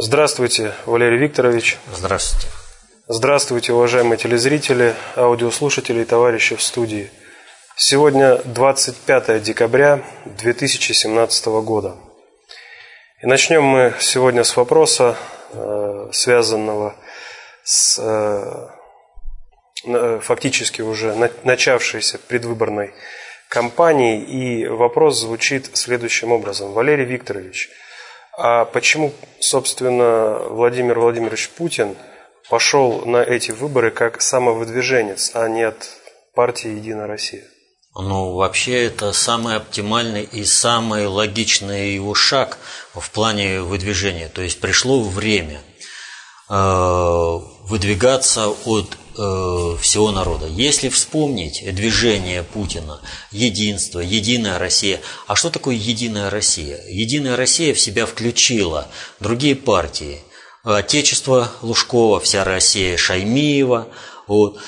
Здравствуйте, Валерий Викторович. Здравствуйте. Здравствуйте, уважаемые телезрители, аудиослушатели и товарищи в студии. Сегодня 25 декабря 2017 года. И начнем мы сегодня с вопроса, э, связанного с э, фактически уже начавшейся предвыборной кампанией. И вопрос звучит следующим образом. Валерий Викторович – а почему, собственно, Владимир Владимирович Путин пошел на эти выборы как самовыдвиженец, а не от партии «Единая Россия»? Ну, вообще, это самый оптимальный и самый логичный его шаг в плане выдвижения. То есть пришло время э, выдвигаться от Э, всего народа. Если вспомнить движение Путина, единство, единая Россия. А что такое единая Россия? Единая Россия в себя включила другие партии. Отечество Лужкова, вся Россия Шаймиева. Вот.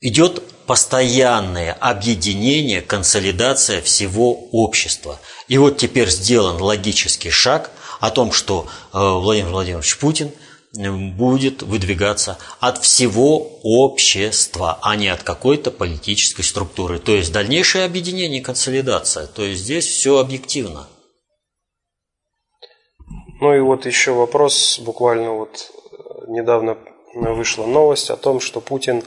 Идет постоянное объединение, консолидация всего общества. И вот теперь сделан логический шаг о том, что э, Владимир Владимирович Путин – будет выдвигаться от всего общества, а не от какой-то политической структуры. То есть дальнейшее объединение и консолидация. То есть здесь все объективно. Ну и вот еще вопрос, буквально вот э, недавно вышла новость о том, что Путин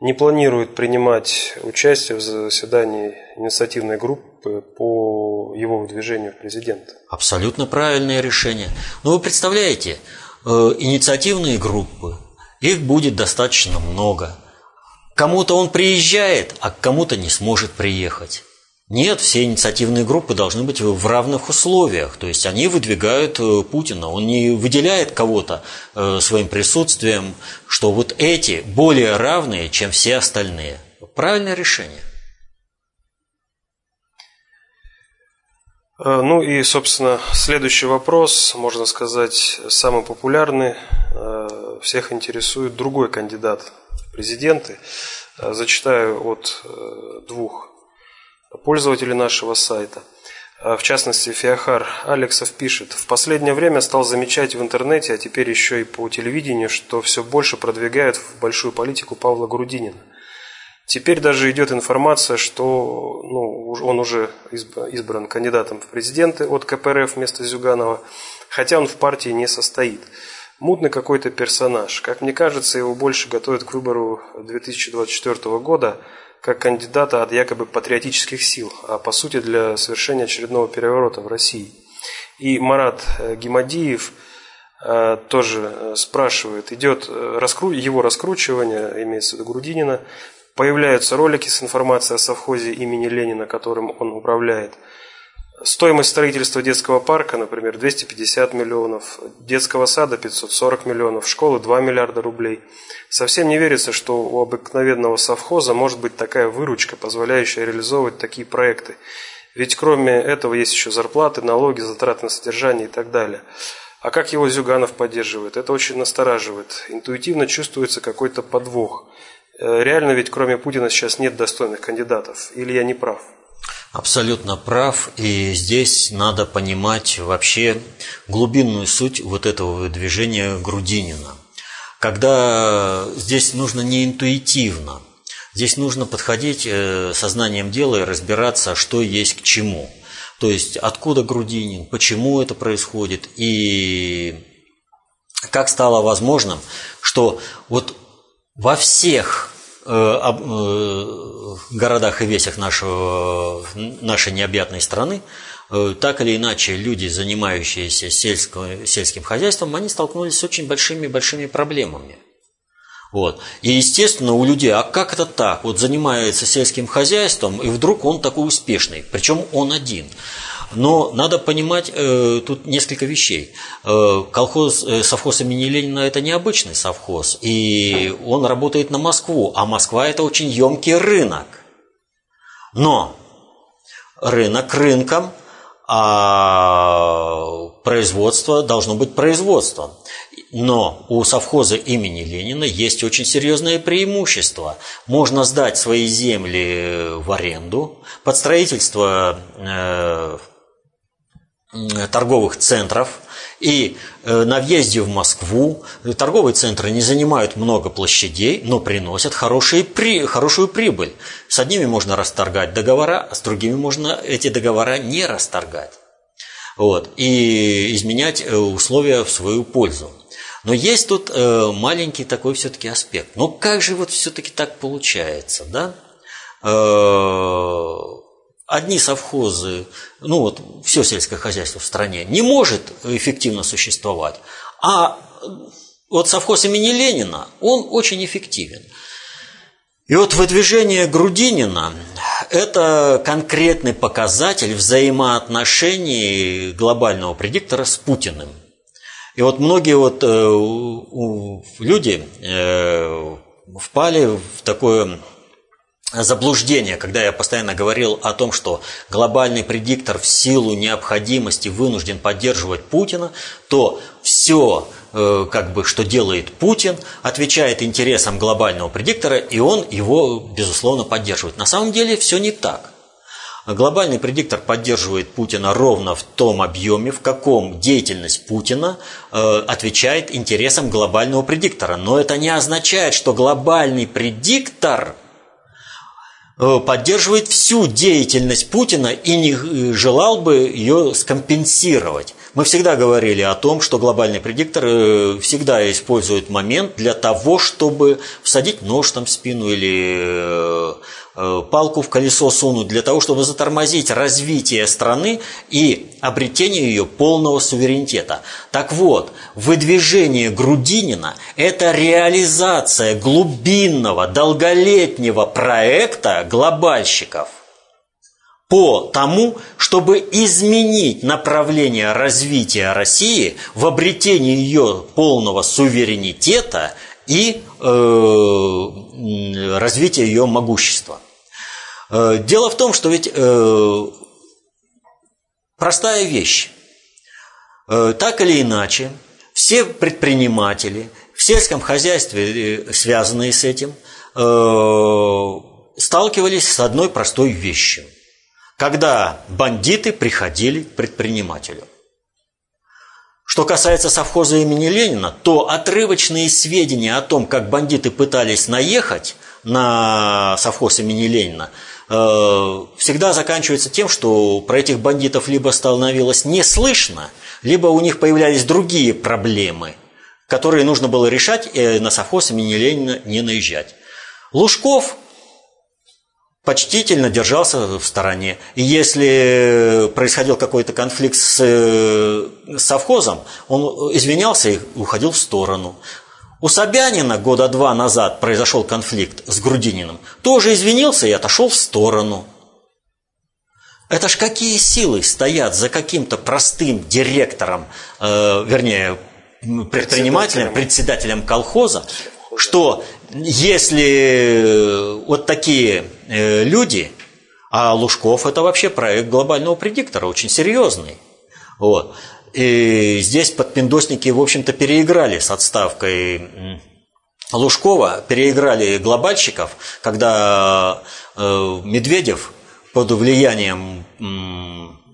не планирует принимать участие в заседании инициативной группы по его выдвижению в президент. Абсолютно правильное решение. Но вы представляете, инициативные группы, их будет достаточно много. Кому-то он приезжает, а к кому-то не сможет приехать. Нет, все инициативные группы должны быть в равных условиях. То есть они выдвигают э, Путина. Он не выделяет кого-то э, своим присутствием, что вот эти более равные, чем все остальные. Правильное решение. Ну и, собственно, следующий вопрос, можно сказать, самый популярный. Э, всех интересует другой кандидат в президенты. Э, зачитаю от двух пользователей нашего сайта. В частности, Феохар Алексов пишет, «В последнее время стал замечать в интернете, а теперь еще и по телевидению, что все больше продвигают в большую политику Павла Грудинина. Теперь даже идет информация, что ну, он уже избран кандидатом в президенты от КПРФ вместо Зюганова, хотя он в партии не состоит. Мутный какой-то персонаж. Как мне кажется, его больше готовят к выбору 2024 года как кандидата от якобы патриотических сил, а по сути для совершения очередного переворота в России. И Марат э, Гимадиев э, тоже э, спрашивает, идет его раскручивание, имеется в виду Грудинина, Появляются ролики с информацией о совхозе имени Ленина, которым он управляет. Стоимость строительства детского парка, например, 250 миллионов, детского сада 540 миллионов, школы 2 миллиарда рублей. Совсем не верится, что у обыкновенного совхоза может быть такая выручка, позволяющая реализовывать такие проекты. Ведь кроме этого есть еще зарплаты, налоги, затраты на содержание и так далее. А как его Зюганов поддерживает? Это очень настораживает. Интуитивно чувствуется какой-то подвох. Э, реально ведь кроме Путина сейчас нет достойных кандидатов. Или я не прав? Абсолютно прав. И здесь надо понимать вообще глубинную суть вот этого движения Грудинина. Когда здесь нужно не интуитивно, здесь нужно подходить э, сознанием дела и разбираться, что есть к чему. То есть откуда Грудинин, почему это происходит и как стало возможным, что вот во всех городах и весях нашего, нашей необъятной страны, э, так или иначе, люди, занимающиеся сельским, сельским хозяйством, они столкнулись с очень большими-большими проблемами. Вот. И, естественно, у людей, а как это так? Вот занимается сельским хозяйством, и вдруг он такой успешный, причем он один. Но надо понимать э, тут несколько вещей. Э, колхоз, э, совхоз имени Ленина – это необычный совхоз, и он работает на Москву, а Москва – это очень емкий рынок. Но рынок рынком, а производство должно быть производством. Но у совхоза имени Ленина есть очень серьезное преимущество. Можно сдать свои земли в аренду под строительство э, торговых центров И э, на въезде в Москву торговые центры не занимают много площадей, но приносят хорошие, при, хорошую прибыль. С одними можно расторгать договора, а с другими можно эти договора не расторгать. Вот, и изменять э, условия в свою пользу. Но есть тут э, маленький такой все-таки аспект. Ну как же вот все-таки так получается, да? Одни совхозы, ну вот все сельское хозяйство в стране не может эффективно существовать, а вот совхоз имени Ленина, он очень эффективен. И вот выдвижение Грудинина – это конкретный показатель взаимоотношений глобального предиктора с Путиным. И вот многие вот э, люди э, впали в такое заблуждение, когда я постоянно говорил о том, что глобальный предиктор в силу необходимости вынужден поддерживать Путина, то все, э, как бы, что делает Путин, отвечает интересам глобального предиктора, и он его, безусловно, поддерживает. На самом деле все не так. Глобальный предиктор поддерживает Путина ровно в том объеме, в каком деятельность Путина э, отвечает интересам глобального предиктора. Но это не означает, что глобальный предиктор поддерживает всю деятельность Путина и не э, желал бы ее скомпенсировать. Мы всегда говорили о том, что глобальный предиктор э, всегда использует момент для того, чтобы всадить нож там в спину или Э, палку в колесо сунуть для того, чтобы затормозить развитие страны и обретение ее полного суверенитета. Так вот, выдвижение Грудинина – это реализация глубинного, долголетнего проекта глобальщиков по тому, чтобы изменить направление развития России в обретении ее полного суверенитета – и э, развитие ее могущества. Э, дело в том, что ведь э, простая вещь. Э, так или иначе, все предприниматели в сельском хозяйстве, связанные с этим, сталкивались с одной простой вещью. Когда бандиты приходили к предпринимателю. Что касается совхоза имени Ленина, то отрывочные сведения о том, как бандиты пытались наехать на совхоз имени Ленина, всегда заканчиваются тем, что про этих бандитов либо становилось не слышно, либо у них появлялись другие проблемы, которые нужно было решать, и на совхоз имени Ленина не наезжать. Лужков почтительно держался в стороне. И если происходил какой-то конфликт с, с совхозом, он извинялся и уходил в сторону. У Собянина года два назад произошел конфликт с Грудининым. Тоже извинился и отошел в сторону. Это ж какие силы стоят за каким-то простым директором, э, вернее, предпринимателем, председателем колхоза, что если вот такие э, люди, а Лужков это вообще проект глобального предиктора, очень серьезный. Вот. И здесь подпиндосники, в общем-то, переиграли с отставкой Лужкова, переиграли глобальщиков, когда э, Медведев под влиянием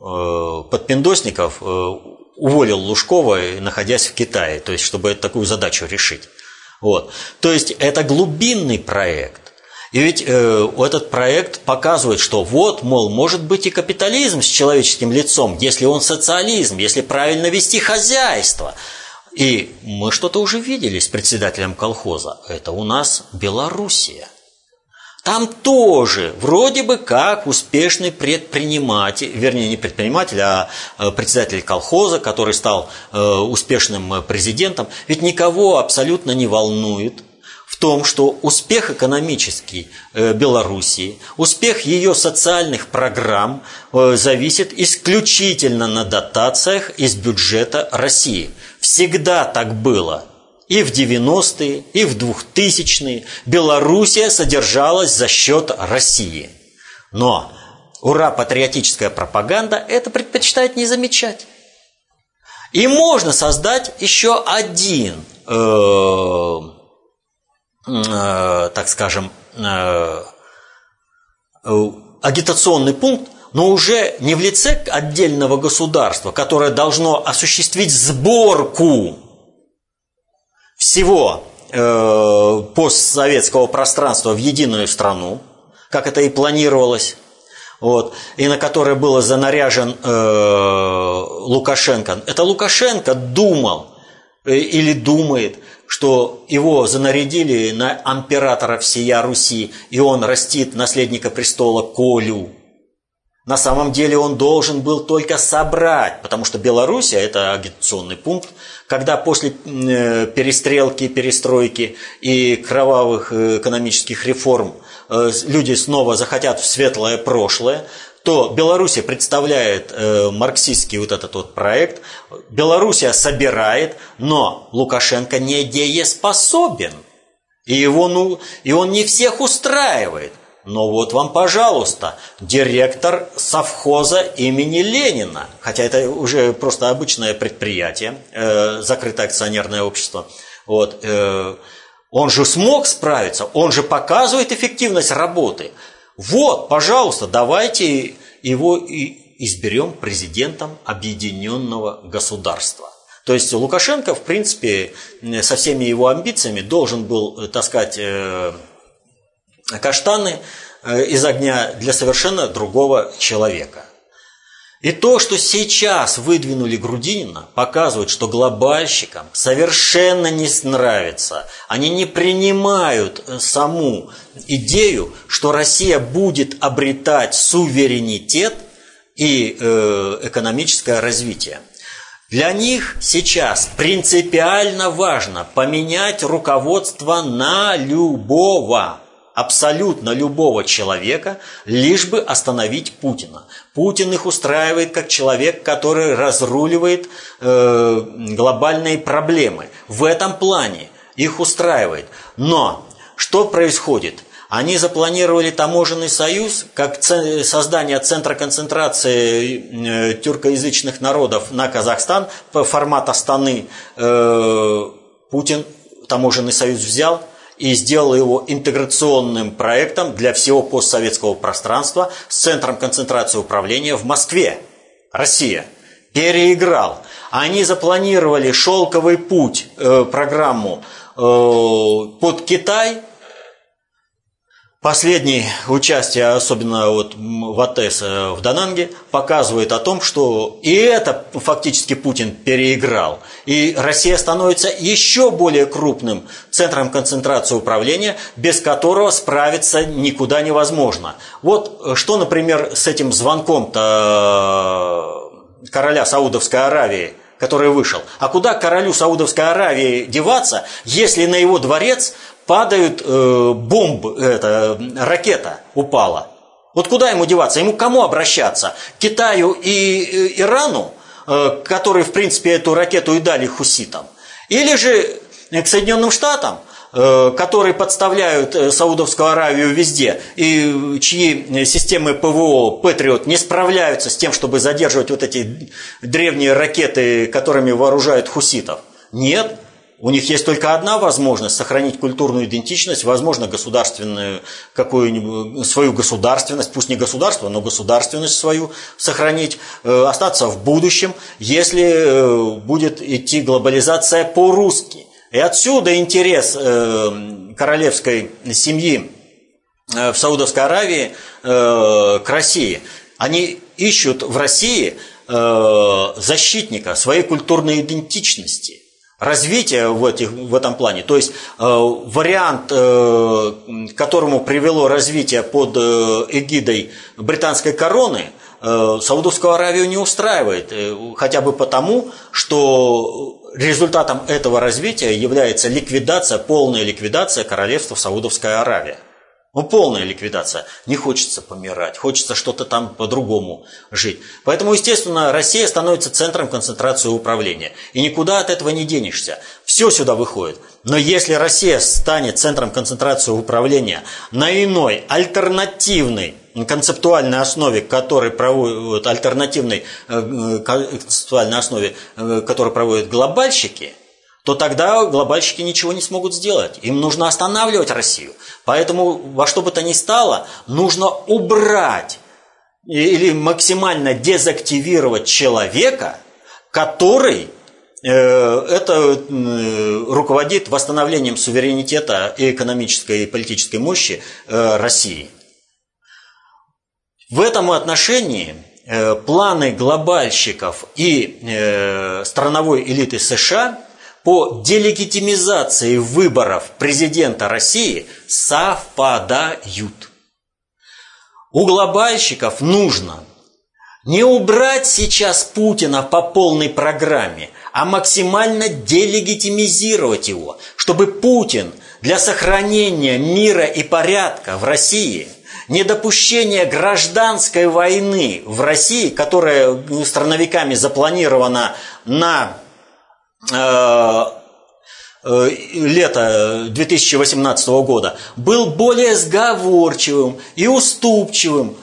э, подпиндосников уволил Лужкова, находясь в Китае, то есть чтобы такую задачу решить. Вот. То есть это глубинный проект. И ведь э, этот проект показывает, что вот, мол, может быть и капитализм с человеческим лицом, если он социализм, если правильно вести хозяйство. И мы что-то уже видели с председателем колхоза. Это у нас Белоруссия. Там тоже вроде бы как успешный предприниматель, вернее не предприниматель, а э, председатель колхоза, который стал э, успешным президентом. Ведь никого абсолютно не волнует в том, что успех экономический э, Белоруссии, успех ее социальных программ зависит исключительно на дотациях из бюджета России. Всегда так было – и в 90-е, и в 2000-е Белоруссия содержалась за счет России. Но ура, патриотическая пропаганда это предпочитает не замечать. И можно создать еще один, э, э, так скажем, э, агитационный пункт но уже не в лице отдельного государства, которое должно осуществить сборку всего э, постсоветского пространства в единую страну, как это и планировалось, вот, и на которое было занаряжен э, Лукашенко. Это Лукашенко думал э, или думает, что его занарядили на императора всея Руси, и он растит наследника престола Колю. На самом деле он должен был только собрать, потому что Белоруссия – это агитационный пункт, когда после э, перестрелки, перестройки и кровавых э, экономических реформ э, люди снова захотят в светлое прошлое, то Белоруссия представляет э, марксистский вот этот вот проект, Белоруссия собирает, но Лукашенко не дееспособен. И, его, ну, и он не всех устраивает. Но вот вам, пожалуйста, директор совхоза имени Ленина, хотя это уже просто обычное предприятие, э, закрытое акционерное общество, вот, э, он же смог справиться, он же показывает эффективность работы. Вот, пожалуйста, давайте его и изберем президентом объединенного государства. То есть Лукашенко, в принципе, со всеми его амбициями должен был э, таскать э, каштаны э, из огня для совершенно другого человека. И то, что сейчас выдвинули Грудинина, показывает, что глобальщикам совершенно не нравится. Они не принимают э, саму идею, что Россия будет обретать суверенитет и э, экономическое развитие. Для них сейчас принципиально важно поменять руководство на любого абсолютно любого человека, лишь бы остановить Путина. Путин их устраивает как человек, который разруливает э, глобальные проблемы. В этом плане их устраивает. Но что происходит? Они запланировали таможенный союз как создание центра концентрации э, тюркоязычных народов на Казахстан по формату Астаны. Э, Путин таможенный союз взял – и сделал его интеграционным проектом для всего постсоветского пространства с центром концентрации управления в Москве. Россия. Переиграл. Они запланировали шелковый путь, э, программу под Китай Последнее участие, особенно вот в АТС э, в Дананге, показывает о том, что и это фактически Путин переиграл. И Россия становится еще более крупным центром концентрации управления, без которого справиться никуда невозможно. Вот э, что, например, с этим звонком-то э, короля Саудовской Аравии – который вышел. А куда королю Саудовской Аравии деваться, если на его дворец падают э, бомбы, это, ракета упала. Вот куда ему деваться? Ему к кому обращаться? К Китаю и э, Ирану, э, которые, в принципе, эту ракету и дали хуситам? Или же к Соединенным Штатам, э, которые подставляют э, Саудовскую Аравию везде, и чьи системы ПВО, Патриот, не справляются с тем, чтобы задерживать вот эти древние ракеты, которыми вооружают хуситов? Нет. У них есть только одна возможность сохранить культурную идентичность, возможно, государственную какую-нибудь свою государственность, пусть не государство, но государственность свою сохранить, э, остаться в будущем, если э, будет идти глобализация по-русски. И отсюда интерес э, королевской семьи в Саудовской Аравии к России. Они ищут в России защитника своей культурной идентичности – развития в, этих, в этом плане. То есть э, вариант, э, к которому привело развитие под э, эгидой британской короны, э, Саудовскую Аравию не устраивает. Э, хотя бы потому, что результатом этого развития является ликвидация, полная ликвидация королевства Саудовская Аравия. Ну, полная ликвидация. Не хочется помирать, хочется что-то там по-другому жить. Поэтому, естественно, Россия становится центром концентрации управления. И никуда от этого не денешься. Все сюда выходит. Но если Россия станет центром концентрации управления на иной, альтернативной концептуальной основе, который проводят, альтернативной э, концептуальной основе, э, которую проводят глобальщики – то тогда глобальщики ничего не смогут сделать. Им нужно останавливать Россию. Поэтому во что бы то ни стало, нужно убрать или максимально дезактивировать человека, который э, это э, руководит восстановлением суверенитета и экономической и политической мощи э, России. В этом отношении планы глобальщиков и страновой элиты США по делегитимизации выборов президента России совпадают. У глобальщиков нужно не убрать сейчас Путина по полной программе, а максимально делегитимизировать его, чтобы Путин для сохранения мира и порядка в России, недопущения гражданской войны в России, которая страновиками запланирована на лета 2018 года был более сговорчивым и уступчивым,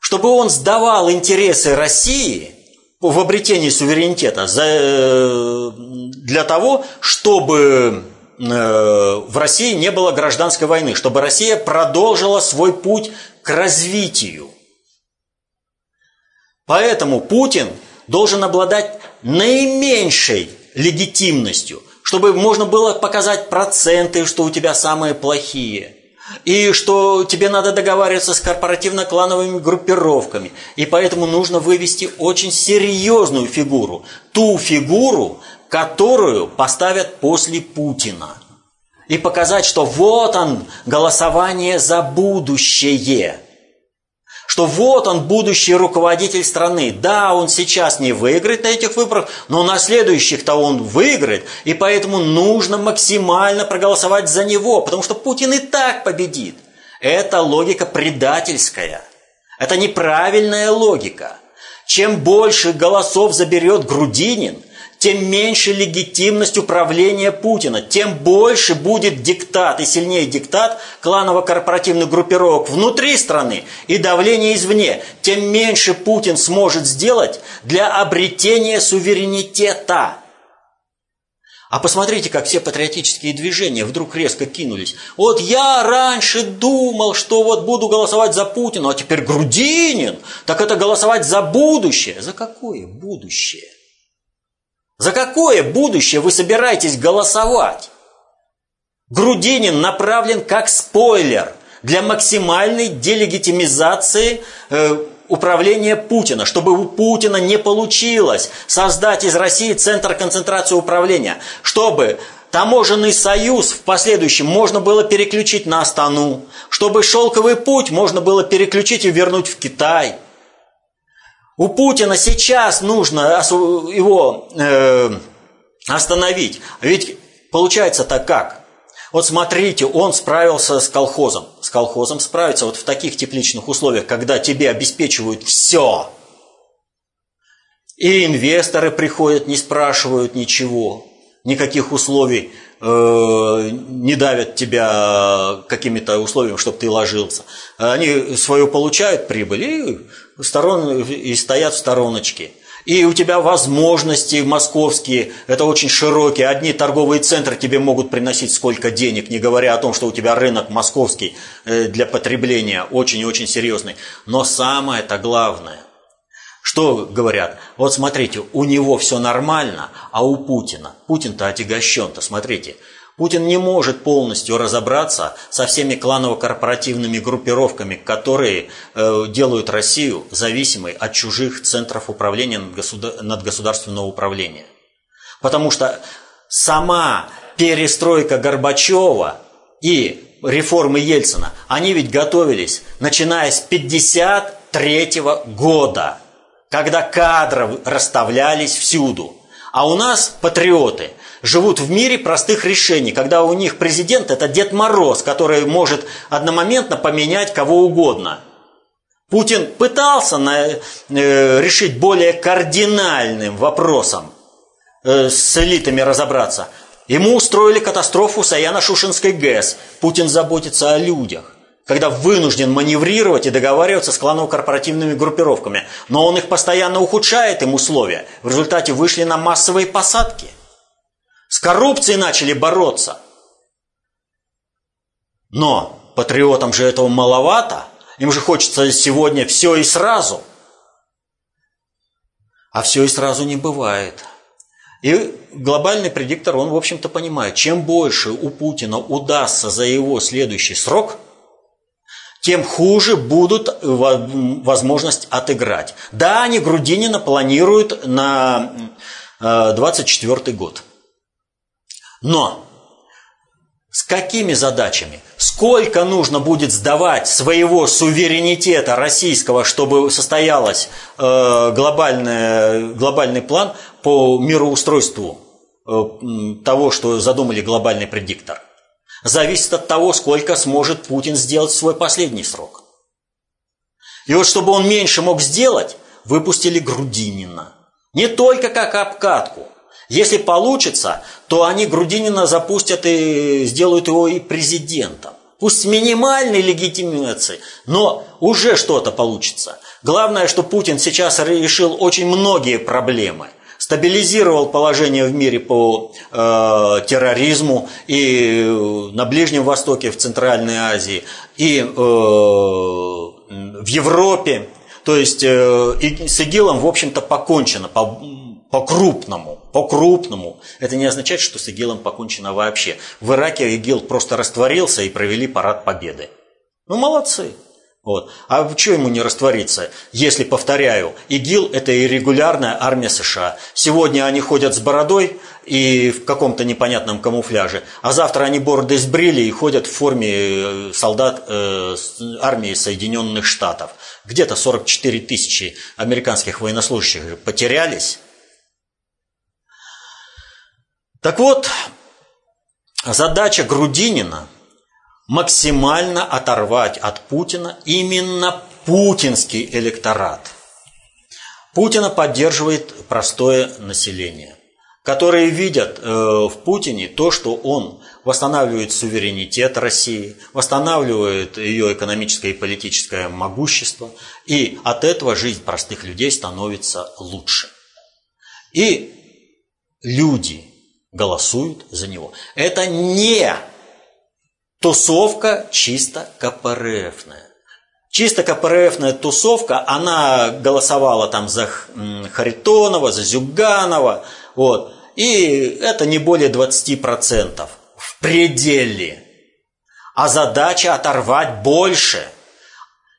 чтобы он сдавал интересы России в обретении суверенитета э, для того, чтобы э, в России не было гражданской войны, чтобы Россия продолжила свой путь к развитию. Поэтому Путин должен обладать наименьшей легитимностью – чтобы можно было показать проценты, что у тебя самые плохие. И что тебе надо договариваться с корпоративно-клановыми группировками. И поэтому нужно вывести очень серьезную фигуру. Ту фигуру, которую поставят после Путина. И показать, что вот он, голосование за будущее что вот он будущий руководитель страны. Да, он сейчас не выиграет на этих выборах, но на следующих-то он выиграет, и поэтому нужно максимально проголосовать за него, потому что Путин и так победит. Это логика предательская. Это неправильная логика. Чем больше голосов заберет Грудинин – тем меньше легитимность управления Путина, тем больше будет диктат и сильнее диктат кланово-корпоративных группировок внутри страны и давление извне, тем меньше Путин сможет сделать для обретения суверенитета. А посмотрите, как все патриотические движения вдруг резко кинулись. Вот я раньше думал, что вот буду голосовать за Путина, а теперь Грудинин. Так это голосовать за будущее. За какое будущее? За какое будущее вы собираетесь голосовать? Грудинин направлен как спойлер для максимальной делегитимизации э, управления Путина, чтобы у Путина не получилось создать из России центр концентрации управления, чтобы таможенный союз в последующем можно было переключить на Астану, чтобы шелковый путь можно было переключить и вернуть в Китай – у Путина сейчас нужно его э, остановить. Ведь получается так как? Вот смотрите, он справился с колхозом. С колхозом справиться вот в таких тепличных условиях, когда тебе обеспечивают все. И инвесторы приходят, не спрашивают ничего, никаких условий э, не давят тебя какими-то условиями, чтобы ты ложился. Они свою получают прибыль и сторон, и стоят в стороночке. И у тебя возможности московские, это очень широкие. Одни торговые центры тебе могут приносить сколько денег, не говоря о том, что у тебя рынок московский э, для потребления очень и очень серьезный. Но самое-то главное, что говорят? Вот смотрите, у него все нормально, а у Путина, Путин-то отягощен-то, смотрите – Путин не может полностью разобраться со всеми кланово-корпоративными группировками, которые э, делают Россию зависимой от чужих центров управления над государственного управления. Потому что сама перестройка Горбачева и реформы Ельцина, они ведь готовились, начиная с 1953 года, когда кадры расставлялись всюду. А у нас патриоты – живут в мире простых решений, когда у них президент – это Дед Мороз, который может одномоментно поменять кого угодно. Путин пытался на, э, решить более кардинальным вопросом э, с элитами разобраться. Ему устроили катастрофу Саяно-Шушинской ГЭС. Путин заботится о людях когда вынужден маневрировать и договариваться с кланово-корпоративными группировками. Но он их постоянно ухудшает, им условия. В результате вышли на массовые посадки – с коррупцией начали бороться. Но патриотам же этого маловато. Им же хочется сегодня все и сразу. А все и сразу не бывает. И глобальный предиктор, он, в общем-то, понимает, чем больше у Путина удастся за его следующий срок, тем хуже будут возможность отыграть. Да, они Грудинина планируют на 24 э, год. Но с какими задачами? Сколько нужно будет сдавать своего суверенитета российского, чтобы состоялось э, глобальный, глобальный план по мироустройству э, того, что задумали глобальный предиктор? Зависит от того, сколько сможет Путин сделать в свой последний срок. И вот чтобы он меньше мог сделать, выпустили Грудинина. Не только как обкатку, если получится, то они Грудинина запустят и сделают его и президентом. Пусть с минимальной легитимацией, но уже что-то получится. Главное, что Путин сейчас решил очень многие проблемы. Стабилизировал положение в мире по э, терроризму и на Ближнем Востоке, в Центральной Азии, и э, в Европе. То есть э, и с ИГИЛом, в общем-то, покончено по, по-крупному по-крупному. Это не означает, что с ИГИЛом покончено вообще. В Ираке ИГИЛ просто растворился и провели парад победы. Ну, молодцы. Вот. А что ему не раствориться, если, повторяю, ИГИЛ – это и регулярная армия США. Сегодня они ходят с бородой и в каком-то непонятном камуфляже, а завтра они бороды сбрили и ходят в форме э, солдат э, армии Соединенных Штатов. Где-то 44 тысячи американских военнослужащих потерялись, так вот, задача Грудинина максимально оторвать от Путина именно путинский электорат. Путина поддерживает простое население, которые видят э, в Путине то, что он восстанавливает суверенитет России, восстанавливает ее экономическое и политическое могущество, и от этого жизнь простых людей становится лучше. И люди, голосуют за него. Это не тусовка чисто КПРФная. Чисто КПРФная тусовка, она голосовала там за Харитонова, за Зюганова, вот. И это не более 20% в пределе. А задача оторвать больше.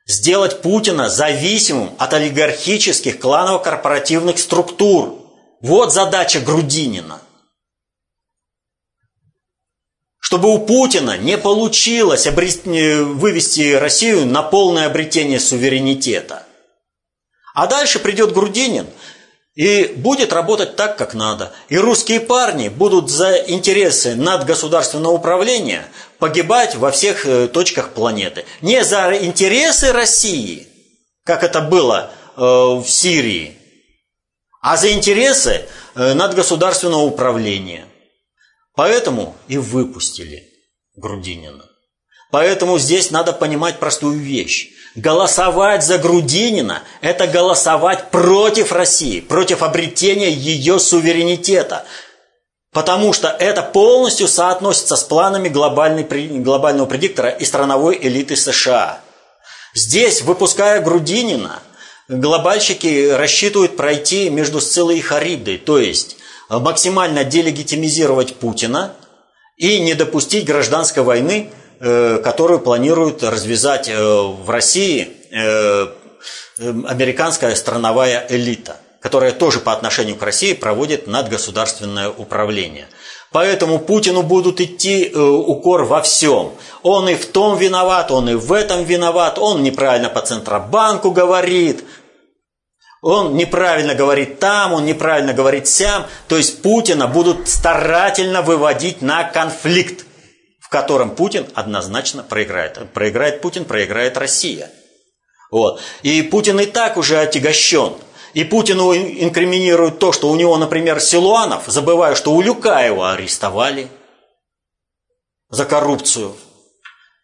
Сделать Путина зависимым от олигархических кланово-корпоративных структур. Вот задача Грудинина – чтобы у Путина не получилось вывести Россию на полное обретение суверенитета. А дальше придет Грудинин и будет работать так, как надо. И русские парни будут за интересы надгосударственного управления погибать во всех э, точках планеты. Не за интересы России, как это было э, в Сирии, а за интересы э, надгосударственного управления. Поэтому и выпустили Грудинина. Поэтому здесь надо понимать простую вещь. Голосовать за Грудинина – это голосовать против России, против обретения ее суверенитета. Потому что это полностью соотносится с планами глобального предиктора и страновой элиты США. Здесь, выпуская Грудинина, глобальщики рассчитывают пройти между Сциллой и Харибдой, то есть максимально делегитимизировать Путина и не допустить гражданской войны, э, которую планирует развязать э, в России э, американская страновая элита, которая тоже по отношению к России проводит надгосударственное управление. Поэтому Путину будут идти укор во всем. Он и в том виноват, он и в этом виноват, он неправильно по Центробанку говорит, он неправильно говорит там, он неправильно говорит сям. То есть Путина будут старательно выводить на конфликт, в котором Путин однозначно проиграет. Проиграет Путин, проиграет Россия. Вот. И Путин и так уже отягощен. И Путину инкриминируют то, что у него, например, Силуанов, забывая, что у Люкаева арестовали за коррупцию.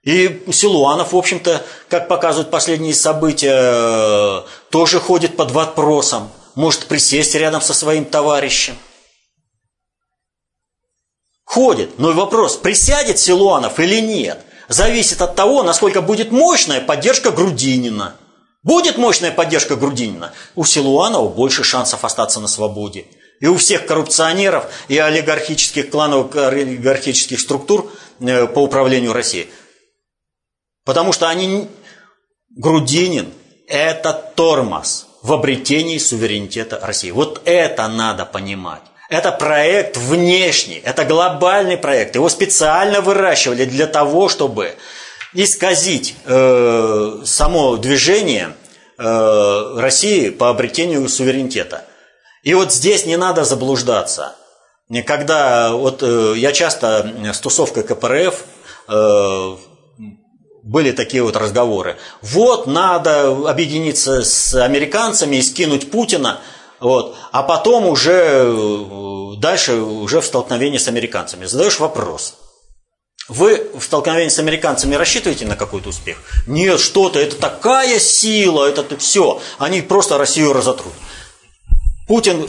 И Силуанов, в общем-то, как показывают последние события, тоже ходит под вопросом. Может присесть рядом со своим товарищем. Ходит. Но вопрос, присядет Силуанов или нет? зависит от того, насколько будет мощная поддержка Грудинина. Будет мощная поддержка Грудинина, у Силуанова больше шансов остаться на свободе. И у всех коррупционеров и олигархических кланов, олигархических структур э, по управлению Россией. Потому что они... Грудинин – это тормоз в обретении суверенитета России. Вот это надо понимать. Это проект внешний, это глобальный проект. Его специально выращивали для того, чтобы исказить э, само движение э, России по обретению суверенитета. И вот здесь не надо заблуждаться. Когда вот э, я часто с тусовкой КПРФ э, были такие вот разговоры. Вот надо объединиться с американцами и скинуть Путина – вот. А потом уже э, дальше уже в столкновении с американцами. Задаешь вопрос. Вы в столкновении с американцами рассчитываете на какой-то успех? Нет, что-то, это такая сила, это все. Они просто Россию разотрут. Путин э,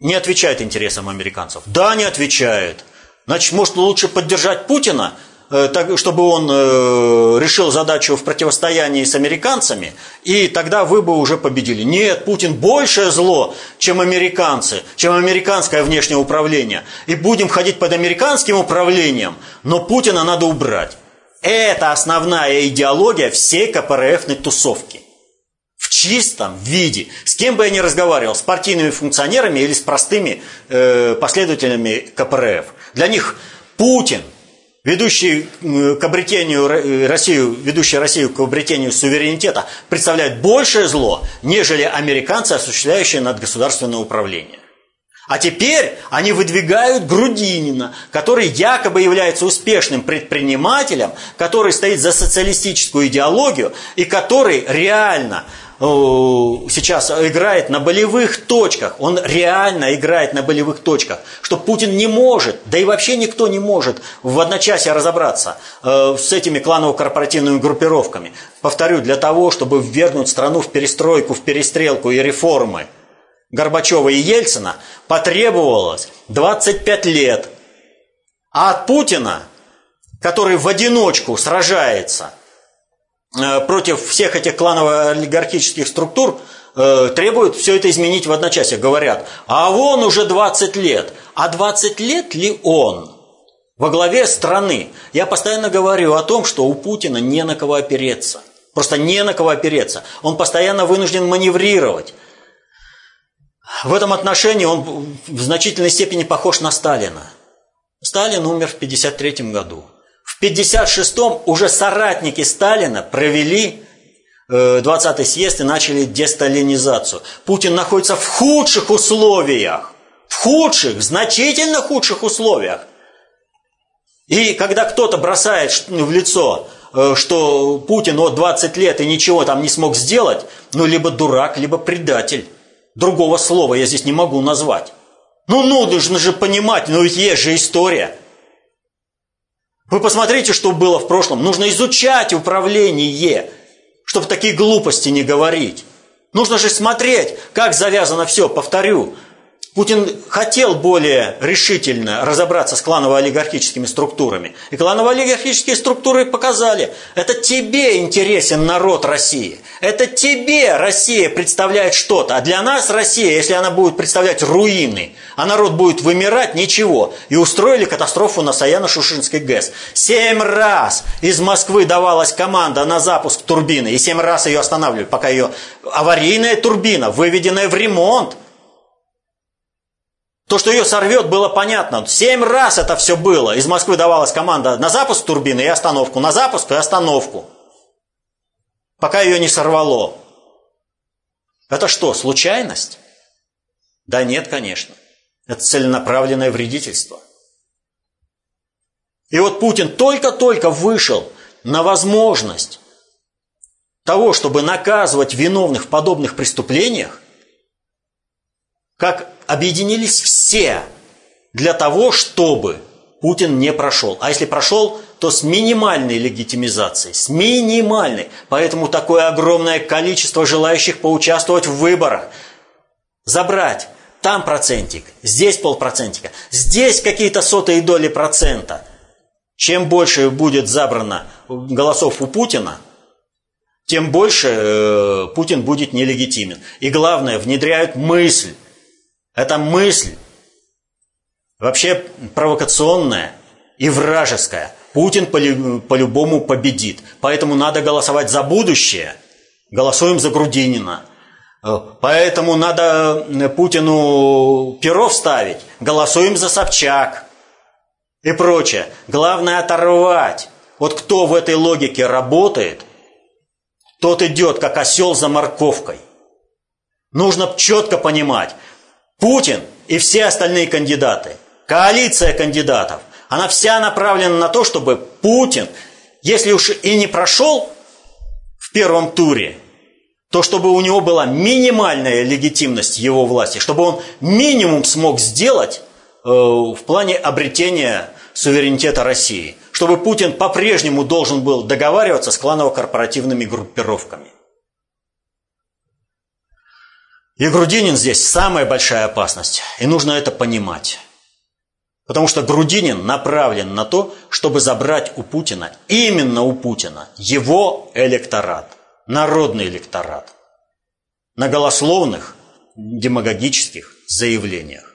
не отвечает интересам американцев. Да, не отвечает. Значит, может лучше поддержать Путина, Э, чтобы он э, решил задачу в противостоянии с американцами, и тогда вы бы уже победили. Нет, Путин большее зло, чем американцы, чем американское внешнее управление. И будем ходить под американским управлением, но Путина надо убрать. Это основная идеология всей КПРФной тусовки. В чистом виде. С кем бы я ни разговаривал, с партийными функционерами или с простыми э, последователями КПРФ. Для них Путин – ведущий к обретению э, Россию, ведущий Россию к обретению суверенитета, представляет большее зло, нежели американцы, осуществляющие надгосударственное управление. А теперь они выдвигают Грудинина, который якобы является успешным предпринимателем, который стоит за социалистическую идеологию и который реально сейчас играет на болевых точках, он реально играет на болевых точках, что Путин не может, да и вообще никто не может в одночасье разобраться э, с этими кланово-корпоративными группировками. Повторю, для того, чтобы ввергнуть страну в перестройку, в перестрелку и реформы Горбачева и Ельцина, потребовалось 25 лет. А от Путина, который в одиночку сражается – против всех этих кланово-олигархических структур э, требуют все это изменить в одночасье. Говорят, а он уже 20 лет. А 20 лет ли он во главе страны? Я постоянно говорю о том, что у Путина не на кого опереться. Просто не на кого опереться. Он постоянно вынужден маневрировать. В этом отношении он в значительной степени похож на Сталина. Сталин умер в 1953 году. В 1956-м уже соратники Сталина провели 20-й э, съезд и начали десталинизацию. Путин находится в худших условиях. В худших, значительно худших условиях. И когда кто-то бросает в лицо, э, что Путин вот 20 лет и ничего там не смог сделать, ну, либо дурак, либо предатель. Другого слова я здесь не могу назвать. Ну, нужно же понимать, ну ведь есть же история – вы посмотрите, что было в прошлом. Нужно изучать управление, чтобы такие глупости не говорить. Нужно же смотреть, как завязано все. Повторю, Путин хотел более решительно разобраться с кланово-олигархическими структурами. И кланово-олигархические структуры показали, это тебе интересен народ России. Это тебе Россия представляет что-то. А для нас Россия, если она будет представлять руины, а народ будет вымирать, ничего. И устроили катастрофу на Саяно-Шушинской ГЭС. Семь раз из Москвы давалась команда на запуск турбины. И семь раз ее останавливали, пока ее аварийная турбина, выведенная в ремонт, то, что ее сорвет, было понятно. Семь раз это все было. Из Москвы давалась команда на запуск турбины и остановку, на запуск и остановку. Пока ее не сорвало. Это что, случайность? Да нет, конечно. Это целенаправленное вредительство. И вот Путин только-только вышел на возможность того, чтобы наказывать виновных в подобных преступлениях, как объединились все для того, чтобы Путин не прошел. А если прошел, то с минимальной легитимизацией, с минимальной. Поэтому такое огромное количество желающих поучаствовать в выборах. Забрать там процентик, здесь полпроцентика, здесь какие-то сотые доли процента. Чем больше будет забрано голосов у Путина, тем больше э, Путин будет нелегитимен. И главное, внедряют мысль. Это мысль вообще провокационная и вражеская. Путин по-любому победит. Поэтому надо голосовать за будущее. Голосуем за Грудинина. Э, поэтому надо Путину перо вставить. Голосуем за Собчак. И прочее. Главное оторвать. Вот кто в этой логике работает, тот идет, как осел за морковкой. Нужно четко понимать, Путин и все остальные кандидаты, коалиция кандидатов – она вся направлена на то, чтобы Путин, если уж и не прошел в первом туре, то чтобы у него была минимальная легитимность его власти, чтобы он минимум смог сделать э, в плане обретения суверенитета России, чтобы Путин по-прежнему должен был договариваться с кланово-корпоративными группировками. И Грудинин здесь самая большая опасность, и нужно это понимать. Потому что Грудинин направлен на то, чтобы забрать у Путина, именно у Путина, его электорат, народный электорат, на голословных демагогических заявлениях.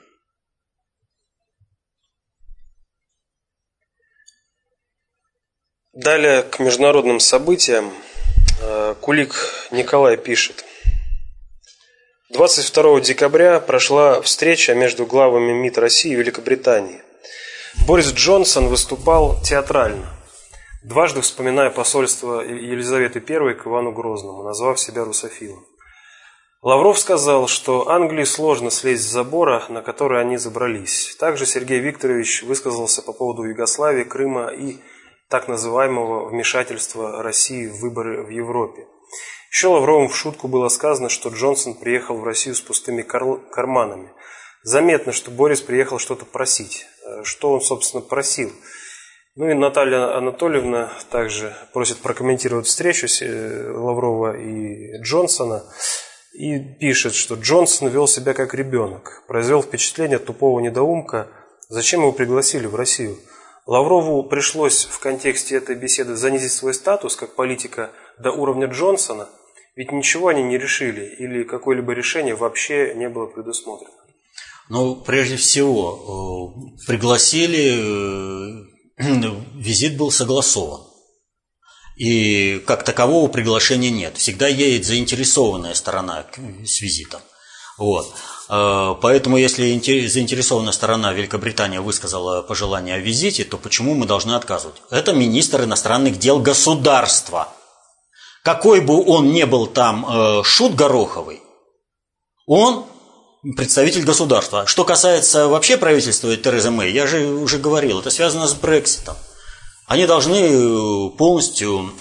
Далее к международным событиям. Э, Кулик Николай пишет. 22 декабря прошла встреча между главами МИД России и Великобритании. Борис Джонсон выступал театрально, дважды вспоминая посольство Елизаветы I к Ивану Грозному, назвав себя русофилом. Лавров сказал, что Англии сложно слезть с забора, на который они забрались. Также Сергей Викторович высказался по поводу Югославии, Крыма и так называемого вмешательства России в выборы в Европе. Еще Лавровым в шутку было сказано, что Джонсон приехал в Россию с пустыми карманами. Заметно, что Борис приехал что-то просить. Э, что он, собственно, просил? Ну и Наталья Анатольевна также просит прокомментировать встречу э, Лаврова и Джонсона. И пишет, что Джонсон вел себя как ребенок, произвел впечатление тупого недоумка. Зачем его пригласили в Россию? Лаврову пришлось в контексте этой беседы занизить свой статус как политика до уровня Джонсона – ведь ничего они не решили или какое-либо решение вообще не было предусмотрено. Ну, прежде всего, э, пригласили, э, визит был согласован. И как такового приглашения нет. Всегда едет заинтересованная сторона с визитом. Вот. Э, поэтому, если заинтересованная сторона Великобритания высказала пожелание о визите, то почему мы должны отказывать? Это министр иностранных дел государства – какой бы он ни был там э, шут Гороховый, он представитель государства. Что касается вообще правительства Терезы Мэй, я же уже говорил, это связано с Брекситом. Они должны э, полностью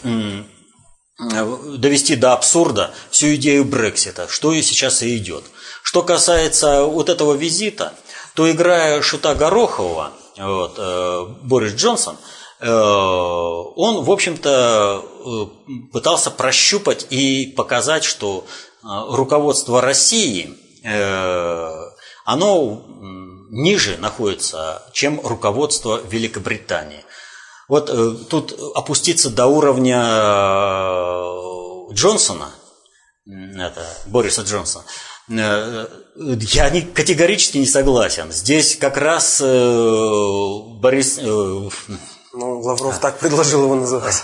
довести до абсурда всю идею Брексита, что и сейчас и идет. Что касается вот этого визита, то играя шута Горохова, вот, э, Борис Джонсон – он, в общем-то, э, пытался прощупать и показать, что э, руководство России, оно ниже находится, чем руководство Великобритании. Вот тут опуститься до уровня Джонсона, это Бориса Джонсона, я категорически не согласен. Здесь как раз Борис, ну, Лавров а. так предложил его называть.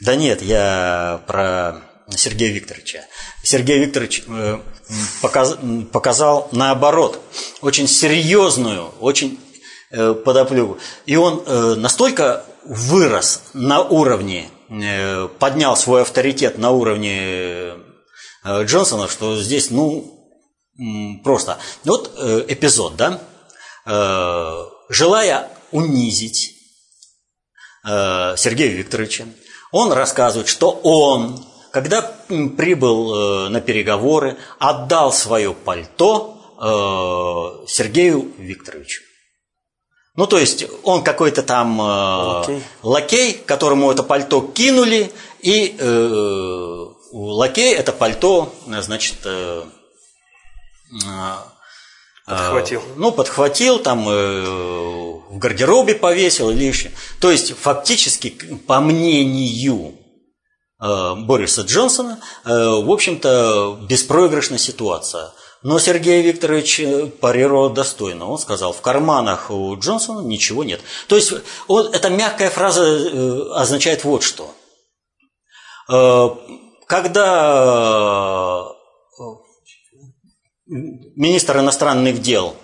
Да нет, я про Сергея Викторовича. Сергей Викторович э, показ, показал наоборот, очень серьезную, очень э, подоплеку. И он э, настолько вырос на уровне, поднял свой авторитет на уровне Джонсона, что здесь, ну, просто. Вот эпизод, да? Желая унизить Э, Сергея Викторовича. Он рассказывает, что он, когда прибыл э, на переговоры, отдал свое пальто э, Сергею Викторовичу. Ну, то есть он какой-то там лакей. лакей, которому это пальто кинули, и э, лакей это пальто, значит, э, подхватил. Э, ну, подхватил, там э, в гардеробе повесил или еще. То есть, фактически, по мнению э, Бориса Джонсона, в общем-то, беспроигрышная ситуация. Но Сергей Викторович парировал достойно. Он сказал, в карманах у Джонсона ничего нет. То есть, вот эта мягкая фраза означает вот что. Когда министр иностранных дел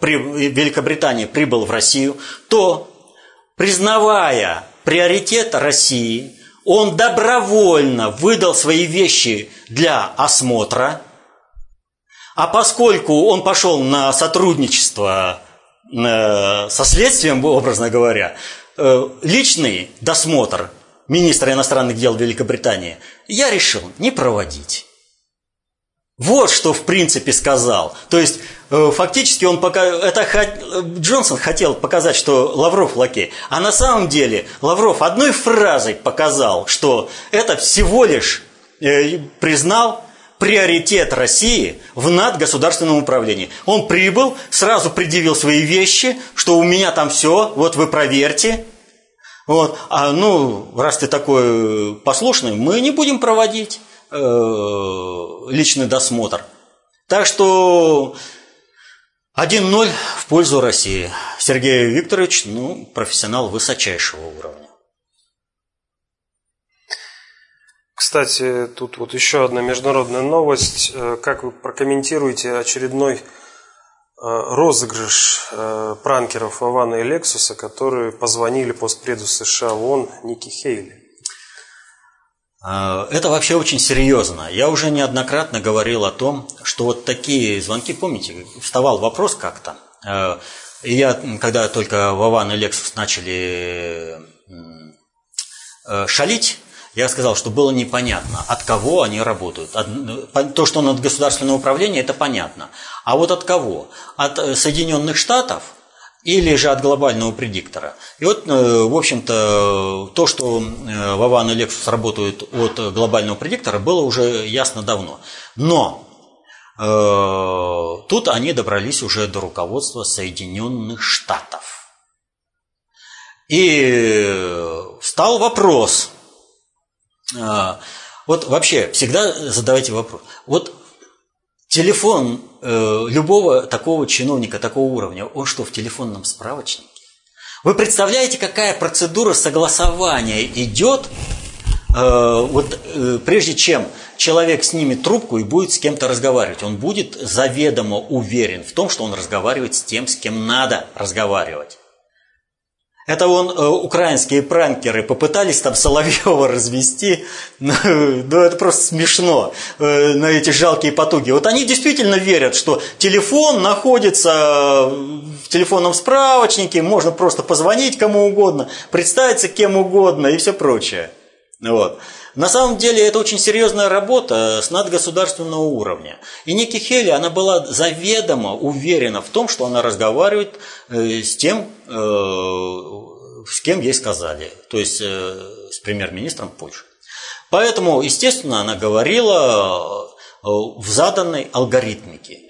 при Великобритании прибыл в Россию, то, признавая приоритет России, он добровольно выдал свои вещи для осмотра, а поскольку он пошел на сотрудничество э, со следствием, образно говоря, э, личный досмотр министра иностранных дел Великобритании я решил не проводить. Вот что в принципе сказал. То есть э, фактически он пока это Джонсон хотел показать, что Лавров лакей, а на самом деле Лавров одной фразой показал, что это всего лишь э, признал приоритет России в надгосударственном управлении. Он прибыл, сразу предъявил свои вещи, что у меня там все, вот вы проверьте. Вот, а ну, раз ты такой послушный, мы не будем проводить. Э, личный досмотр. Так что 1-0 в пользу России. Сергей Викторович, ну, профессионал высочайшего уровня. Кстати, тут вот еще одна международная новость. Э, как вы прокомментируете очередной розыгрыш пранкеров Авана и Лексуса, которые позвонили постпреду США в ООН Ники Хейли? А, это вообще очень серьезно. Я уже неоднократно говорил о том, что вот такие звонки, помните, вставал вопрос как-то. И я, когда только Вован и Лексус начали э, шалить, я сказал, что было непонятно, от кого они работают. То, что над государственное управление, это понятно. А вот от кого? От э, Соединенных Штатов – или же от глобального предиктора. И вот, э, в общем-то, то, что э, Вован и Lexus работают от глобального предиктора, было уже ясно давно. Но тут они добрались уже до руководства Соединенных Штатов. И стал вопрос, вот вообще всегда задавайте вопрос, вот Телефон э, любого такого чиновника, такого уровня, он что, в телефонном справочнике? Вы представляете, какая процедура согласования идет, э, вот э, прежде чем человек снимет трубку и будет с кем-то разговаривать, он будет заведомо уверен в том, что он разговаривает с тем, с кем надо разговаривать. Это он, э, украинские пранкеры, попытались там Соловьева развести, ну, ну это просто смешно, э, на эти жалкие потуги. Вот они действительно верят, что телефон находится в телефонном справочнике, можно просто позвонить кому угодно, представиться кем угодно и все прочее. Вот. На самом деле это очень серьезная работа с надгосударственного уровня. И Ники Хелли, она была заведомо уверена в том, что она разговаривает э, с тем, э, с кем ей сказали, то есть э, с премьер-министром Польши. Поэтому, естественно, она говорила в заданной алгоритмике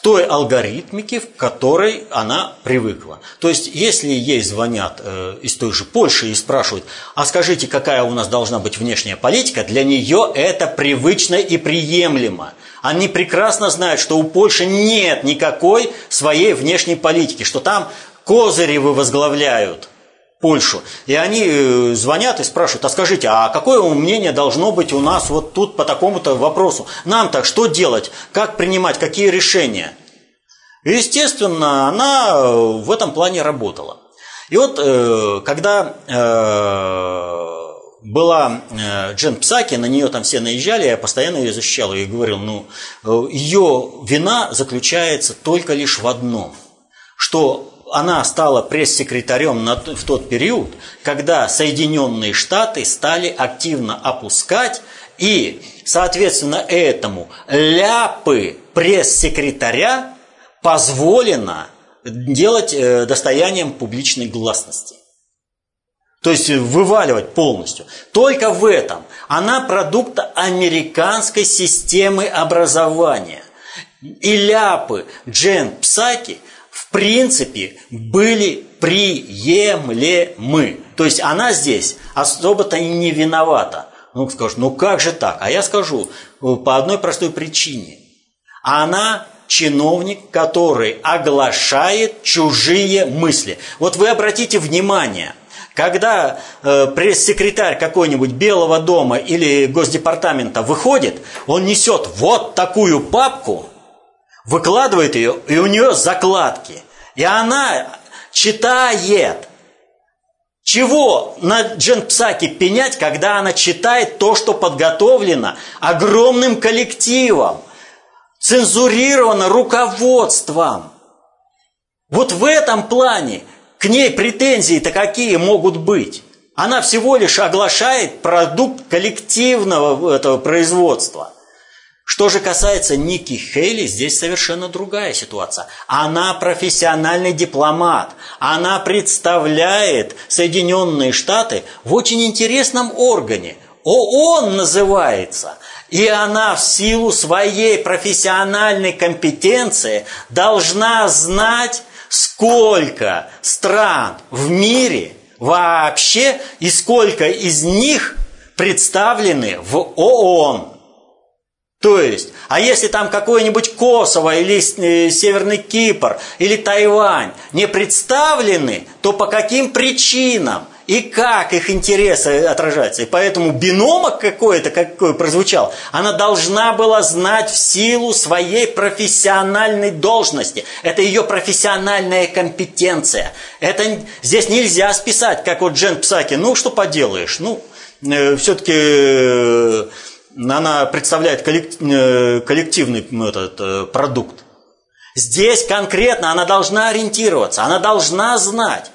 той алгоритмике, в которой она привыкла. То есть, если ей звонят э, из той же Польши и спрашивают, а скажите, какая у нас должна быть внешняя политика, для нее это привычно и приемлемо. Они прекрасно знают, что у Польши нет никакой своей внешней политики, что там козыри вы возглавляют – Польшу. И они э, звонят и спрашивают, а скажите, а какое мнение должно быть у нас вот тут по такому-то вопросу? Нам так что делать? Как принимать? Какие решения? естественно, она э, в этом плане работала. И вот э, когда была Джен Псаки, на нее там все наезжали, я постоянно ее защищал и говорил, ну, ее вина заключается только лишь в одном, что она стала пресс-секретарем в тот период, когда Соединенные Штаты стали активно опускать и, соответственно, этому ляпы пресс-секретаря позволено делать э, достоянием публичной гласности. То есть вываливать полностью. Только в этом. Она продукт американской системы образования. и ляпы Джен Псаки в принципе были приемлемы. То есть она здесь особо-то не виновата. Ну, скажешь, ну как же так? А я скажу, по одной простой причине. Она чиновник, который оглашает чужие мысли. Вот вы обратите внимание, когда э, пресс-секретарь какой-нибудь Белого дома или Госдепартамента выходит, он несет вот такую папку, выкладывает ее, и у нее закладки. И она читает. Чего на Джен Псаки пенять, когда она читает то, что подготовлено огромным коллективом? цензурировано руководством. Вот в этом плане к ней претензии-то какие могут быть? Она всего лишь оглашает продукт коллективного этого производства. Что же касается Ники Хейли, здесь совершенно другая ситуация. Она профессиональный дипломат. Она представляет Соединенные Штаты в очень интересном органе. ООН называется. И она в силу своей профессиональной компетенции должна знать, сколько стран в мире вообще и сколько из них представлены в ООН. То есть, а если там какой-нибудь Косово или э, Северный Кипр или Тайвань не представлены, то по каким причинам – и как их интересы отражаются. И поэтому биномок какой-то, какой прозвучал, она должна была знать в силу своей профессиональной должности. Это ее профессиональная компетенция. Это здесь нельзя списать, как вот Джен Псаки. Ну, что поделаешь? Ну, э, все-таки э, она представляет э, коллективный этот, э, продукт. Здесь конкретно она должна ориентироваться, она должна знать.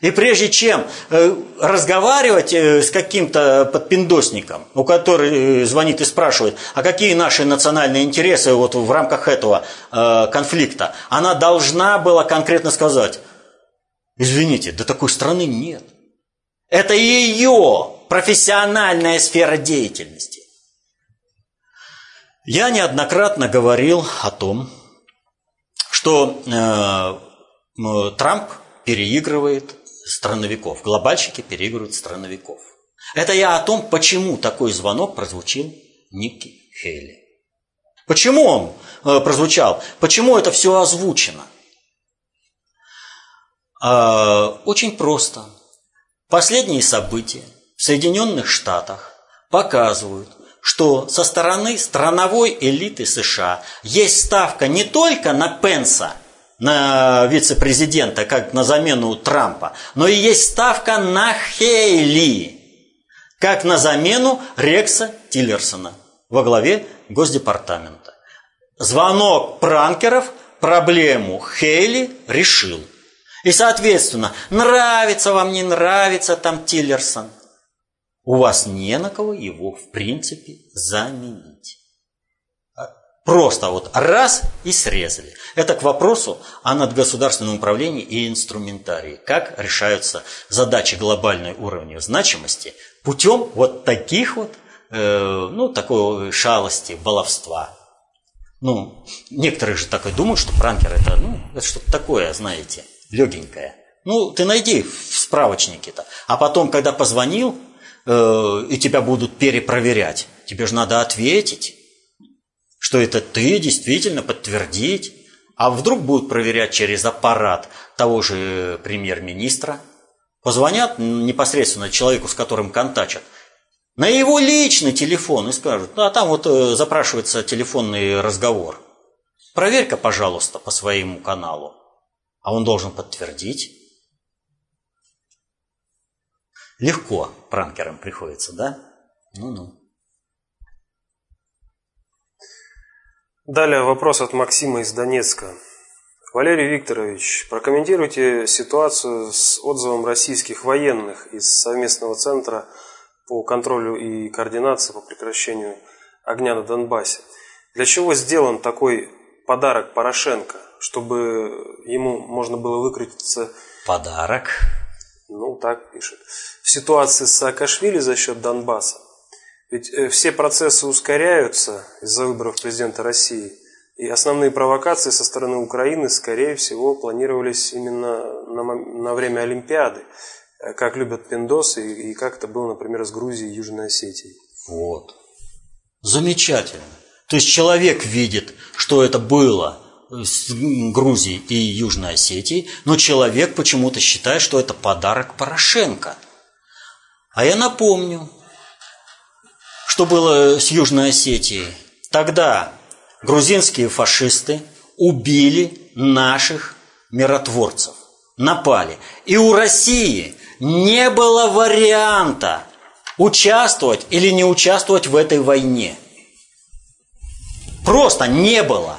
И прежде чем э, разговаривать с каким-то подпиндосником, у которого звонит и спрашивает, а какие наши национальные интересы вот в рамках этого конфликта, она должна была конкретно сказать, извините, да такой страны нет. Это ее профессиональная сфера деятельности. Я неоднократно говорил о том, что Трамп переигрывает страновиков. Глобальщики переигрывают страновиков. Это я о том, почему такой звонок прозвучил Никки Хейли. Почему он э, прозвучал? Почему это все озвучено? Э, очень просто. Последние события в Соединенных Штатах показывают, что со стороны страновой элиты США есть ставка не только на Пенса – на вице-президента, как на замену Трампа, но и есть ставка на Хейли, как на замену Рекса Тиллерсона во главе Госдепартамента. Звонок пранкеров проблему Хейли решил. И, соответственно, нравится вам, не нравится там Тиллерсон, у вас не на кого его, в принципе, заменить. Просто вот раз и срезали. Это к вопросу о надгосударственном управлении и инструментарии. Как решаются задачи глобальной уровня значимости путем вот таких вот, э, ну, такой шалости, баловства. Ну, некоторые же так и думают, что пранкер это, ну, это что-то такое, знаете, легенькое. Ну, ты найди в справочнике-то. А потом, когда позвонил, э, и тебя будут перепроверять, тебе же надо ответить что это ты действительно подтвердить, а вдруг будут проверять через аппарат того же премьер-министра, позвонят непосредственно человеку, с которым контачат, на его личный телефон и скажут, а там вот э, запрашивается телефонный разговор. Проверь-ка, пожалуйста, по своему каналу. А он должен подтвердить. Легко пранкерам приходится, да? Ну-ну. Далее вопрос от Максима из Донецка. Валерий Викторович, прокомментируйте ситуацию с отзывом российских военных из совместного центра по контролю и координации по прекращению огня на Донбассе. Для чего сделан такой подарок Порошенко, чтобы ему можно было выкрутиться... Подарок? Ну, так пишет. В ситуации с Саакашвили за счет Донбасса ведь э, все процессы ускоряются из-за выборов президента России. И основные провокации со стороны Украины, скорее всего, планировались именно на, на время Олимпиады, э, как любят пиндосы и, и как это было, например, с Грузией и Южной Осетией. Вот. Замечательно. То есть человек видит, что это было с Грузией и Южной Осетией, но человек почему-то считает, что это подарок Порошенко. А я напомню, что было с Южной Осетией. Тогда грузинские фашисты убили наших миротворцев, напали. И у России не было варианта участвовать или не участвовать в этой войне. Просто не было.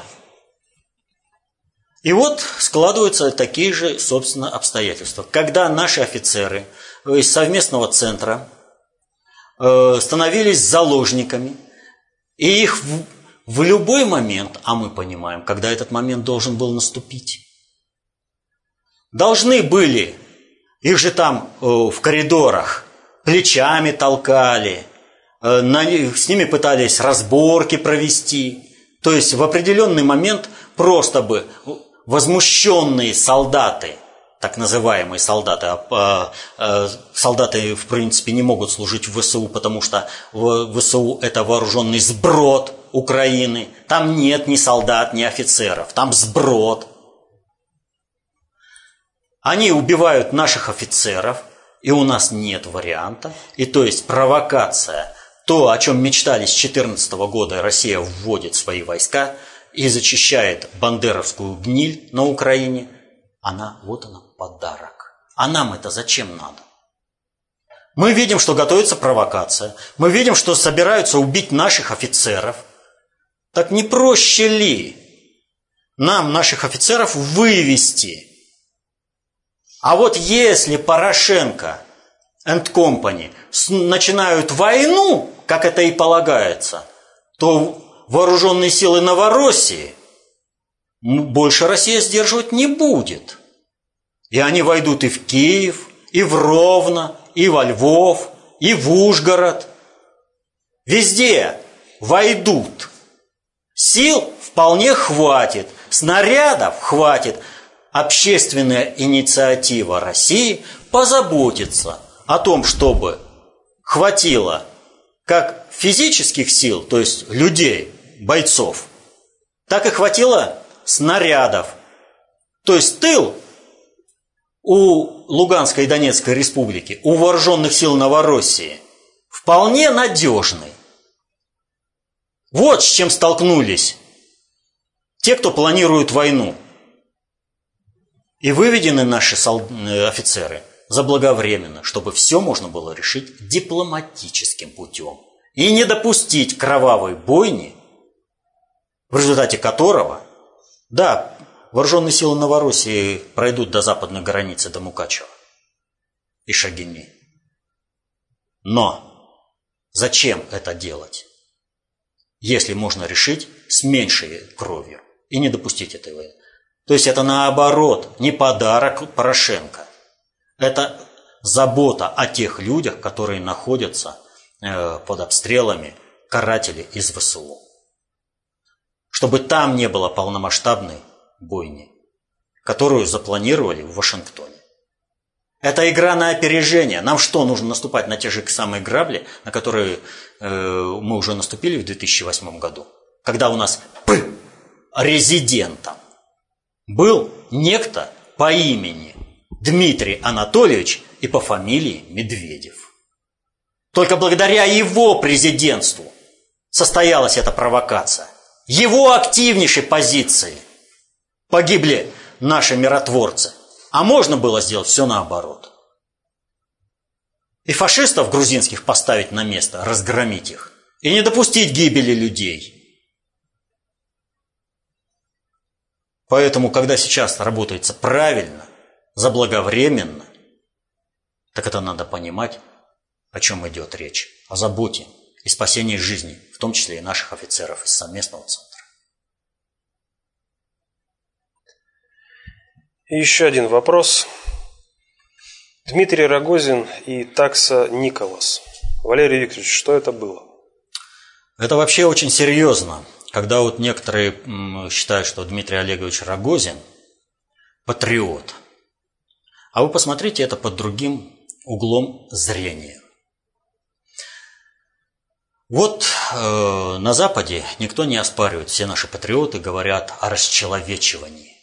И вот складываются такие же, собственно, обстоятельства. Когда наши офицеры из совместного центра э, становились заложниками, и их в, в любой момент, а мы понимаем, когда этот момент должен был наступить, должны были, их же там э, в коридорах плечами толкали, э, на, с ними пытались разборки провести. То есть в определенный момент просто бы возмущенные солдаты, так называемые солдаты, а, а, а, солдаты в принципе не могут служить в ВСУ, потому что ВСУ это вооруженный сброд Украины, там нет ни солдат, ни офицеров, там сброд. Они убивают наших офицеров, и у нас нет варианта. И то есть провокация, то, о чем мечтали с 2014 года, Россия вводит свои войска – и зачищает бандеровскую гниль на Украине, она, вот она, подарок. А нам это зачем надо? Мы видим, что готовится провокация. Мы видим, что собираются убить наших офицеров. Так не проще ли нам наших офицеров вывести? А вот если Порошенко and Company начинают войну, как это и полагается, то вооруженные силы Новороссии, больше Россия сдерживать не будет. И они войдут и в Киев, и в Ровно, и во Львов, и в Ужгород. Везде войдут. Сил вполне хватит, снарядов хватит. Общественная инициатива России позаботится о том, чтобы хватило как физических сил, то есть людей, бойцов, так и хватило снарядов. То есть тыл у Луганской и Донецкой республики, у вооруженных сил Новороссии вполне надежный. Вот с чем столкнулись те, кто планирует войну. И выведены наши э, офицеры заблаговременно, чтобы все можно было решить дипломатическим путем. И не допустить кровавой бойни в результате которого, да, вооруженные силы Новороссии пройдут до западной границы, до Мукачева и Шагини. Но зачем это делать, если можно решить с меньшей кровью и не допустить этой войны? То есть это наоборот, не подарок Порошенко. Это забота о тех людях, которые находятся э, под обстрелами карателей из ВСУ чтобы там не было полномасштабной бойни, которую запланировали в Вашингтоне. Это игра на опережение. Нам что, нужно наступать на те же самые грабли, на которые э, мы уже наступили в 2008 году? Когда у нас П резидентом был некто по имени Дмитрий Анатольевич и по фамилии Медведев. Только благодаря его президентству состоялась эта провокация – его активнейшей позиции погибли наши миротворцы. А можно было сделать все наоборот. И фашистов грузинских поставить на место, разгромить их. И не допустить гибели людей. Поэтому, когда сейчас работается правильно, заблаговременно, так это надо понимать, о чем идет речь. О заботе и спасении жизни, в том числе и наших офицеров из совместного центра. И еще один вопрос. Дмитрий Рогозин и такса Николас. Валерий Викторович, что это было? Это вообще очень серьезно. когда вот некоторые считают, что Дмитрий Олегович Рогозин патриот, а вы посмотрите это под другим углом зрения. Вот э, на Западе никто не оспаривает, все наши патриоты говорят о расчеловечивании.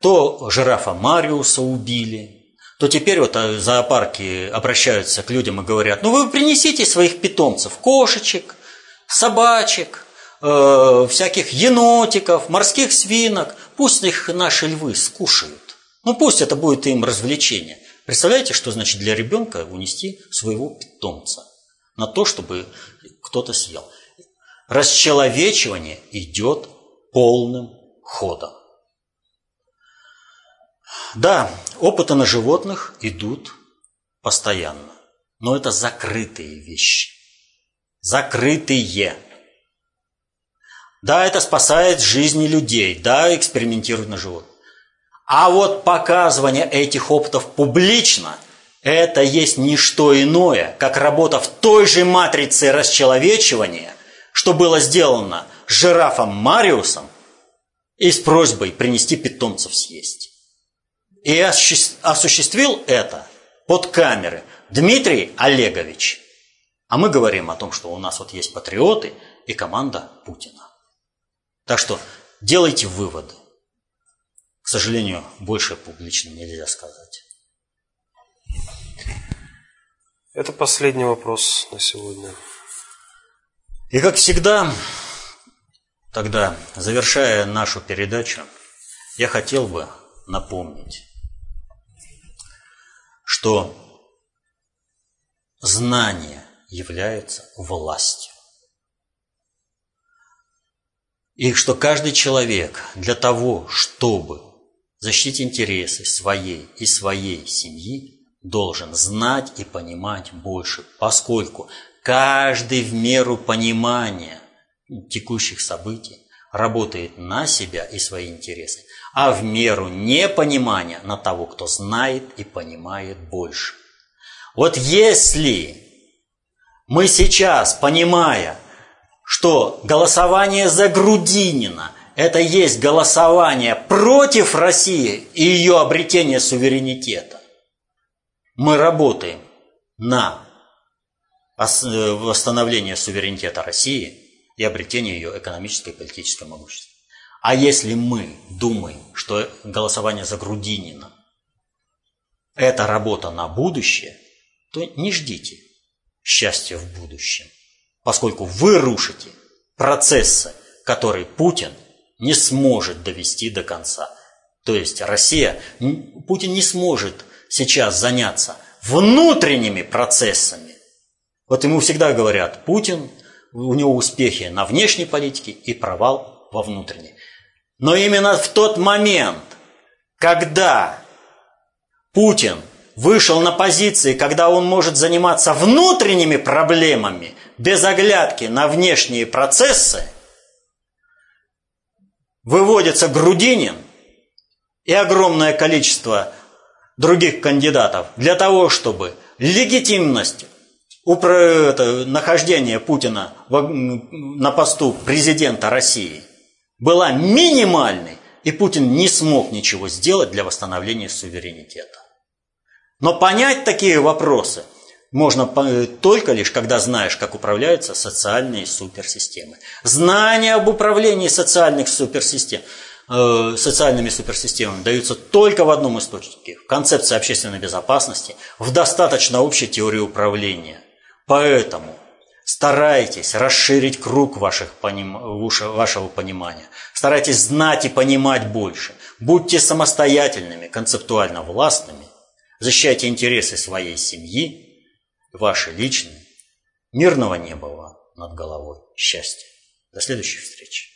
То жирафа Мариуса убили, то теперь вот э, зоопарки обращаются к людям и говорят, ну вы принесите своих питомцев, кошечек, собачек, э, всяких енотиков, морских свинок, пусть их наши львы скушают. Ну пусть это будет им развлечение. Представляете, что значит для ребенка унести своего питомца? На то, чтобы кто-то съел. Расчеловечивание идет полным ходом. Да, опыты на животных идут постоянно, но это закрытые вещи. Закрытые. Да, это спасает жизни людей, да, экспериментируют на животных. А вот показывание этих опытов публично – это есть не что иное, как работа в той же матрице расчеловечивания, что было сделано жирафом Мариусом и с просьбой принести питомцев съесть. И осуществил это под камеры Дмитрий Олегович. А мы говорим о том, что у нас вот есть патриоты и команда Путина. Так что делайте выводы. К сожалению, больше публично нельзя сказать. Это последний вопрос на сегодня. И как всегда, тогда, завершая нашу передачу, я хотел бы напомнить, что знание является властью. И что каждый человек для того, чтобы защитить интересы своей и своей семьи, должен знать и понимать больше, поскольку каждый в меру понимания текущих событий работает на себя и свои интересы, а в меру непонимания на того, кто знает и понимает больше. Вот если мы сейчас, понимая, что голосование за Грудинина – это есть голосование против России и ее обретение суверенитета, мы работаем на восстановление суверенитета России и обретение ее экономической и политической могущества. А если мы думаем, что голосование за Грудинина – это работа на будущее, то не ждите счастья в будущем, поскольку вы рушите процессы, которые Путин не сможет довести до конца. То есть Россия, Путин не сможет сейчас заняться внутренними процессами. Вот ему всегда говорят, Путин, у него успехи на внешней политике и провал во внутренней. Но именно в тот момент, когда Путин вышел на позиции, когда он может заниматься внутренними проблемами без оглядки на внешние процессы, выводится Грудинин и огромное количество других кандидатов для того, чтобы легитимность нахождения Путина на посту президента России была минимальной, и Путин не смог ничего сделать для восстановления суверенитета. Но понять такие вопросы можно только лишь, когда знаешь, как управляются социальные суперсистемы. Знание об управлении социальных суперсистем – Э, социальными суперсистемами даются только в одном источнике – в концепции общественной безопасности, в достаточно общей теории управления. Поэтому старайтесь расширить круг ваших поним... вашего понимания. Старайтесь знать и понимать больше. Будьте самостоятельными, концептуально властными. Защищайте интересы своей семьи, ваши личные. Мирного неба вам над головой. Счастья. До следующих встреч.